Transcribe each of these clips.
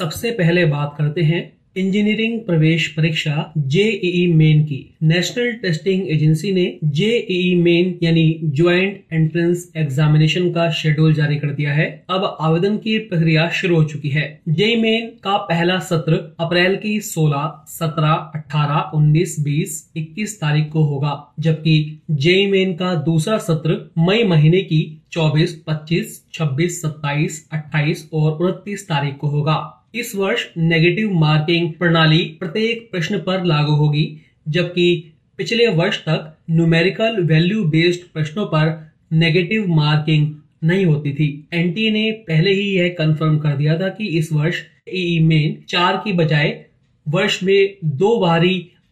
सबसे पहले बात करते हैं इंजीनियरिंग प्रवेश परीक्षा जेईई मेन की। नेशनल टेस्टिंग एजेंसी ने जेईई मेन यानी ज्वाइंट एंट्रेंस एग्जामिनेशन का शेड्यूल जारी कर दिया है। अब आवेदन की प्रक्रिया शुरू हो चुकी है। जेई मेन का पहला सत्र अप्रैल की 16, 17, 18, 19, 20, 21 तारीख को होगा जबकि जेई मेन का दूसरा सत्र मई महीने की 24, 25, 26, 27, 28 और 29 तारीख को होगा। इस वर्ष नेगेटिव मार्किंग प्रणाली प्रत्येक प्रश्न पर लागू होगी, जबकि पिछले वर्ष तक न्यूमेरिकल वैल्यू बेस्ड प्रश्नों पर नेगेटिव मार्किंग नहीं होती थी। एनटीए ने पहले ही यह कंफर्म कर दिया था कि इस वर्ष ई मेन चार की बजाय वर्ष में दो बार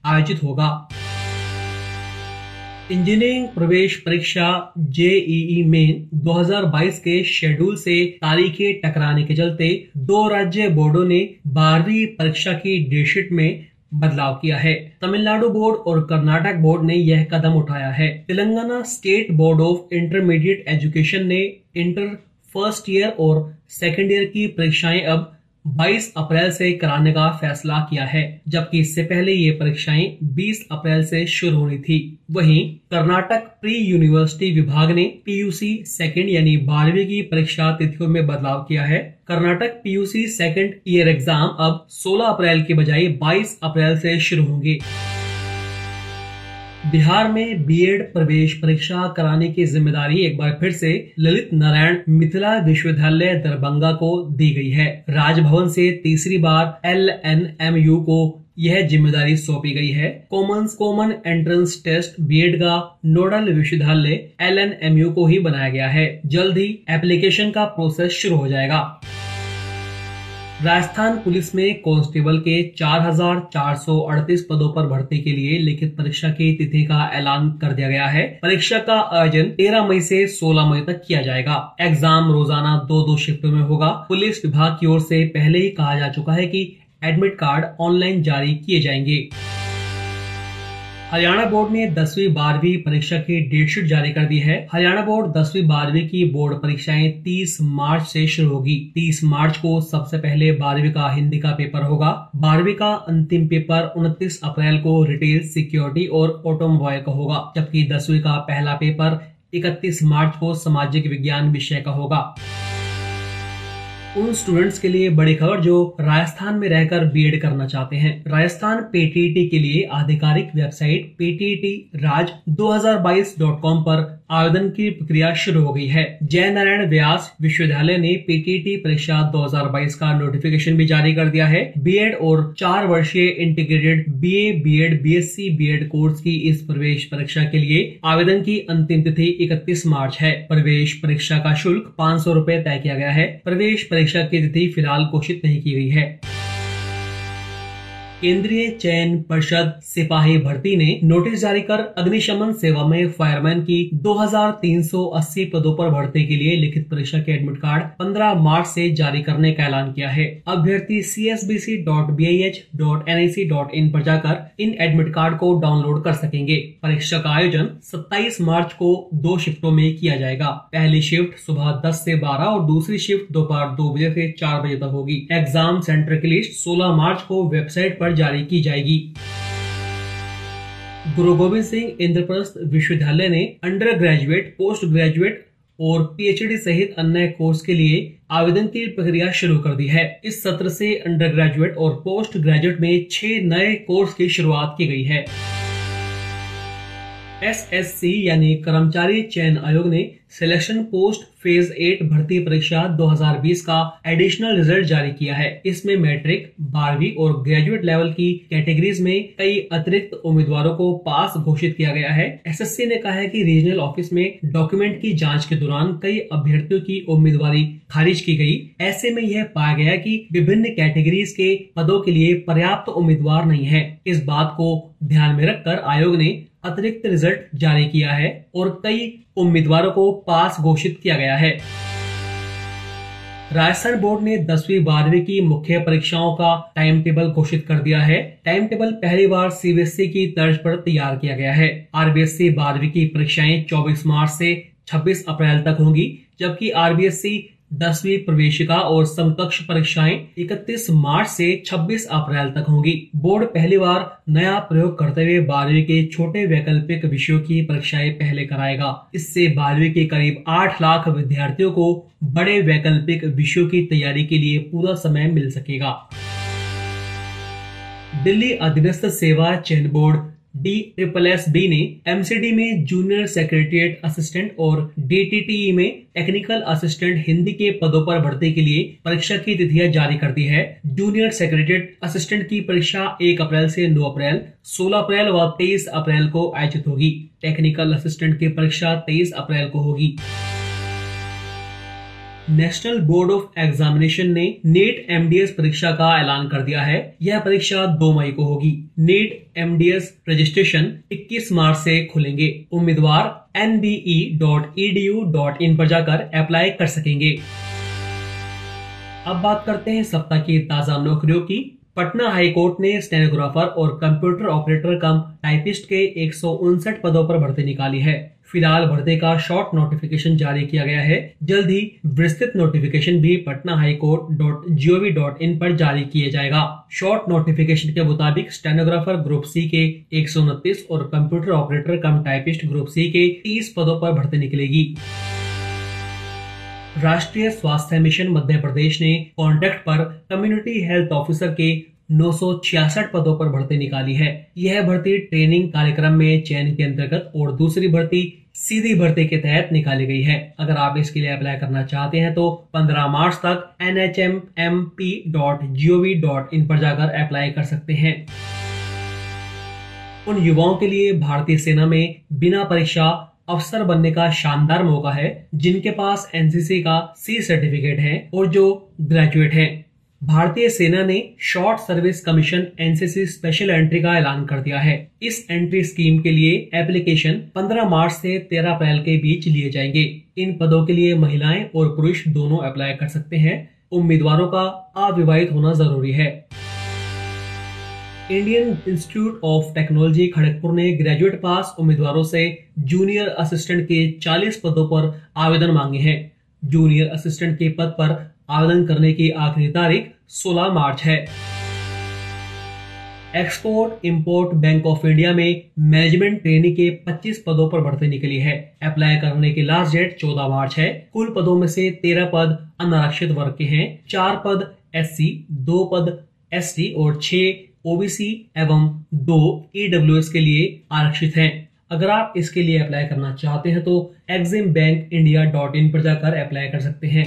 आयोजित होगा। इंजीनियरिंग प्रवेश परीक्षा जेईई मेन 2022 के शेड्यूल से तारीखें टकराने के चलते दो राज्य बोर्डों ने बारहवीं परीक्षा की डेटशीट में बदलाव किया है। तमिलनाडु बोर्ड और कर्नाटक बोर्ड ने यह कदम उठाया है। Telangana state board of intermediate education ने इंटर फ़र्स्ट ईयर और सेकेंड ईयर की परीक्षाएँ अब 22 अप्रैल से कराने का फैसला किया है, जबकि इससे पहले ये परीक्षाएँ 20 अप्रैल से शुरू होनी थी। वहीं कर्नाटक प्री यूनिवर्सिटी विभाग ने पीयूसी सेकंड यानी बारहवीं की परीक्षा तिथियों में बदलाव किया है। Karnataka PUC second year exam अब 16 अप्रैल के बजाय 22 अप्रैल से शुरू होंगे। बिहार में बीएड प्रवेश परीक्षा कराने की ज़िम्मेदारी एक बार फिर से ललित नारायण मिथिला विश्वविद्यालय दरभंगा को दी गई है। राजभवन से तीसरी बार एल एन एम यू को यह ज़िम्मेदारी सौंपी गई है। Common common entrance test BEd का नोडल विश्वविद्यालय एल एन एम यू को ही बनाया गया है। जल्द ही एप्लीकेशन का प्रोसेस शुरू हो जाएगा। राजस्थान पुलिस में कांस्टेबल के 4,438 पदों पर भर्ती के लिए लिखित परीक्षा की तिथि का ऐलान कर दिया गया है। परीक्षा का आयोजन 13 मई से 16 मई तक किया जाएगा। एग्ज़ाम रोज़ाना दो दो शिफ्टों में होगा। पुलिस विभाग की ओर से पहले ही कहा जा चुका है कि एडमिट कार्ड ऑनलाइन जारी किए जाएँगे। हरियाणा बोर्ड ने दसवीं बारहवीं परीक्षा की डेटशीट जारी कर दी है। हरियाणा बोर्ड दसवीं बारहवीं की बोर्ड परीक्षाएँ 30 मार्च से शुरू होगी। 30 मार्च को सबसे पहले बारहवीं का हिंदी का पेपर होगा। बारहवीं का अंतिम पेपर 29 अप्रैल को रिटेल सिक्योरिटी और ऑटोमोबाइल का होगा, जबकि दसवीं का पहला पेपर 31 मार्च को सामाजिक विज्ञान विषय का होगा। उन स्टूडेंट्स के लिए बड़ी खबर जो राजस्थान में रहकर बीएड करना चाहते हैं। राजस्थान पेटीईटी के लिए आधिकारिक वेबसाइट पेटीईटी राज 2022.com पर आवेदन की प्रक्रिया शुरू हो गई है। जय नारायण व्यास विश्वविद्यालय ने पीटीटी परीक्षा 2022 का नोटिफिकेशन भी जारी कर दिया है। बीएड और चार वर्षीय integrated BA BEd BSc BEd course की इस प्रवेश परीक्षा के लिए आवेदन की अंतिम तिथि 31 मार्च है। प्रवेश परीक्षा का शुल्क पाँच सौ तय किया गया है। प्रवेश परीक्षा की तिथि फ़िलहाल घोषित नहीं की गई है। केंद्रीय चयन परिषद सिपाही भर्ती ने नोटिस जारी कर अग्निशमन सेवा में फायरमैन की 2380 पदों पर भर्ती के लिए लिखित परीक्षा के एडमिट कार्ड 15 मार्च से जारी करने का ऐलान किया है। अभ्यर्थी C S B C dot B I H dot N I C dot in पर जाकर इन एडमिट कार्ड को डाउनलोड कर सकेंगे। परीक्षा का आयोजन 27 मार्च को दो शिफ्टों में किया जाएगा। पहली शिफ्ट सुबह 10 से 12 और दूसरी शिफ्ट दोपहर दो बजे से चार बजे तक होगी। एग्ज़ाम सेंटर की लिस्ट 16 मार्च को वेबसाइट पर जारी की जाएगी। गुरु गोविंद सिंह इंद्रप्रस्थ विश्वविद्यालय ने अंडर ग्रेजुएट पोस्ट ग्रेजुएट और पीएचडी सहित अन्य कोर्स के लिए आवेदन की प्रक्रिया शुरू कर दी है। इस सत्र से अंडर ग्रेजुएट और पोस्ट ग्रेजुएट में छह नए कोर्स की शुरुआत की गई है। एसएससी यानी कर्मचारी चयन आयोग ने सिलेक्शन पोस्ट फ़ेज़ एट भर्ती परीक्षा 2020 का एडिशनल रिज़ल्ट जारी किया है। इसमें मैट्रिक बारहवीं और ग्रेजुएट लेवल की कैटेगरीज में कई अतिरिक्त उम्मीदवारों को पास घोषित किया गया है। एसएससी ने कहा है कि रीजनल ऑफ़िस में डॉक्यूमेंट की जाँच के दौरान कई अभ्यर्थियों की उम्मीदवारी खारिज की गई। ऐसे में यह पाया गया कि विभिन्न कैटेगरीज के पदों के लिए पर्याप्त उम्मीदवार नहीं है। इस बात को ध्यान में रखकर आयोग ने अतिरिक्त रिज़ल्ट जारी किया है और कई उम्मीदवारों को पास घोषित किया गया है। राजस्थान बोर्ड ने दसवीं बारहवीं की मुख्य परीक्षाओं का टाइम टेबल घोषित कर दिया है। टाइम टेबल पहली बार सीबीएसई की तर्ज पर तैयार किया गया है। आरबीएसई बारहवीं की परीक्षाएँ 24 मार्च से 26 अप्रैल तक होंगी, जबकि आरबीएससी दसवीं प्रवेशिका और समकक्ष परीक्षाएँ 31 मार्च से 26 अप्रैल तक होंगी। बोर्ड पहली बार नया प्रयोग करते हुए बारहवीं के छोटे वैकल्पिक विषयों की परीक्षाएँ पहले कराएगा। इससे बारहवीं के करीब 8 लाख विद्यार्थियों को बड़े वैकल्पिक विषयों की तैयारी के लिए पूरा समय मिल सकेगा। दिल्ली अधीनस्थ सेवा चयन board D triple S B ने एमसीडी में जूनियर सेक्रेटरिएट असिस्टेंट और डीटीटीई में टेक्निकल असिस्टेंट हिंदी के पदों पर भर्ती के लिए परीक्षा की तिथियाँ जारी कर दी है। जूनियर सेक्रेटरिएट असिस्टेंट की परीक्षा 1 अप्रैल से 9 अप्रैल 16 अप्रैल व 23 अप्रैल को आयोजित होगी। टेक्निकल असिस्टेंट की परीक्षा 23 अप्रैल को होगी। नेशनल बोर्ड ऑफ़ एग्जामिनेशन ने नेट एमडीएस परीक्षा का ऐलान कर दिया है। यह परीक्षा 2 मई को होगी। नेट एमडीएस रजिस्ट्रेशन 21 मार्च से खुलेंगे। उम्मीदवार एन nbe.edu.in पर जाकर अप्लाई कर सकेंगे। अब बात करते हैं सप्ताह की ताज़ा नौकरियों की। पटना हाई कोर्ट ने स्टेनोग्राफर और कंप्यूटर ऑपरेटर कम टाइपिस्ट के एक सौ उनसठ पदों पर भर्ती निकाली है। फ़िलहाल भर्ती का शॉर्ट नोटिफिकेशन जारी किया गया है। जल्द ही विस्तृत नोटिफिकेशन भी Patna high court dot gov dot in पर जारी किया जाएगा। शॉर्ट नोटिफिकेशन के मुताबिक स्टेनोग्राफर ग्रुप सी के एक सौ उनतीस और computer operator cum typist group C के 30 पदों पर भर्ती निकलेगी। राष्ट्रीय स्वास्थ्य मिशन मध्य प्रदेश ने कॉन्ट्रैक्ट पर कम्युनिटी हेल्थ ऑफिसर के नौ सौ छियासठ पदों पर भर्ती निकाली है। यह भर्ती ट्रेनिंग कार्यक्रम में चयन के अंतर्गत और दूसरी भर्ती सीधी भर्ती के तहत निकाली गई है। अगर आप इसके लिए अप्लाई करना चाहते हैं तो 15 मार्च तक N H M M P dot G O V dot in पर जाकर अप्लाई कर सकते हैं। उन युवाओं के लिए भारतीय सेना में बिना परीक्षा अफसर बनने का शानदार मौका है, जिनके पास एनसीसी का सी सर्टिफिकेट है और जो ग्रेजुएट हैं। भारतीय सेना ने short service commission NCC special entry का ऐलान कर दिया है। इस एंट्री स्कीम के लिए एप्लीकेशन 15 मार्च से 13 अप्रैल के बीच लिए जाएँगे। इन पदों के लिए महिलाएँ और पुरुष दोनों अप्लाई कर सकते हैं। उम्मीदवारों का अविवाहित होना ज़रूरी है। Indian institute of technology Kharagpur ने ग्रेजुएट पास उम्मीदवारों से जूनियर असिस्टेंट के 40 पदों पर आवेदन मांगे हैं। जूनियर असिस्टेंट के पद पर आवेदन करने की आखिरी तारीख 16 मार्च है। Export import bank of India में मैनेजमेंट ट्रेनिंग के 25 पदों पर भर्ती निकली है। अप्लाई करने की लास्ट डेट 14 मार्च है। कुल पदों में से 13 पद अनारक्षित वर्ग के हैं। चार पद एससी, दो पद एसटी और छह ओबीसी एवं दो ईडब्ल्यूएस के लिए आरक्षित हैं। अगर आप इसके लिए अप्लाई करना चाहते हैं तो EXIM bank India dot in पर जाकर अप्लाई कर सकते हैं।